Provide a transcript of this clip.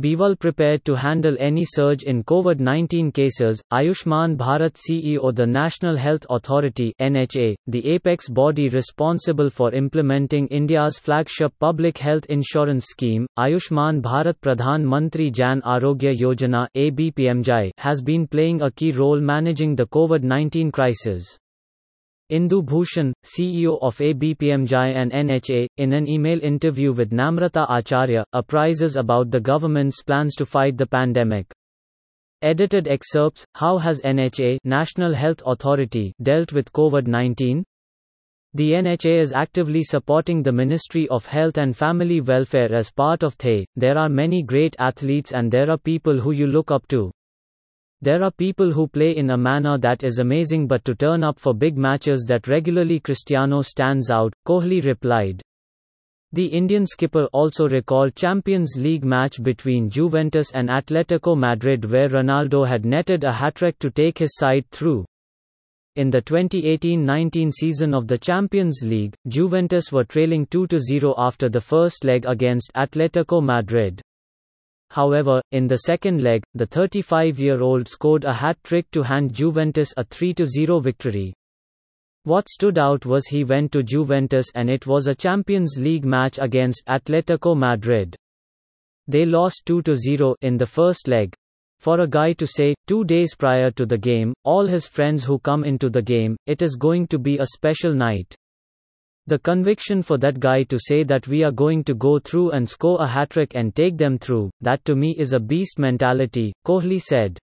Be well prepared to handle any surge in COVID 19 cases. Ayushman Bharat CEO of The National Health Authority NHA, the apex body responsible for implementing India's flagship public health insurance scheme, Ayushman Bharat Pradhan Mantri Jan Arogya Yojana ABPMJ, has been playing a key role managing the COVID 19 crisis. Indu Bhushan, CEO of ABPMJ and NHA, in an email interview with Namrata Acharya, apprises about the government's plans to fight the pandemic. Edited excerpts How has NHA National Health Authority dealt with COVID 19? The NHA is actively supporting the Ministry of Health and Family Welfare as part of THE. There are many great athletes and there are people who you look up to. There are people who play in a manner that is amazing but to turn up for big matches that regularly Cristiano stands out, Kohli replied. The Indian skipper also recalled Champions League match between Juventus and Atletico Madrid where Ronaldo had netted a hat-trick to take his side through. In the 2018-19 season of the Champions League, Juventus were trailing 2-0 after the first leg against Atletico Madrid. However, in the second leg, the 35-year-old scored a hat-trick to hand Juventus a 3-0 victory. What stood out was he went to Juventus and it was a Champions League match against Atletico Madrid. They lost 2-0 in the first leg. For a guy to say, two days prior to the game, all his friends who come into the game, it is going to be a special night. The conviction for that guy to say that we are going to go through and score a hat-trick and take them through, that to me is a beast mentality, Kohli said.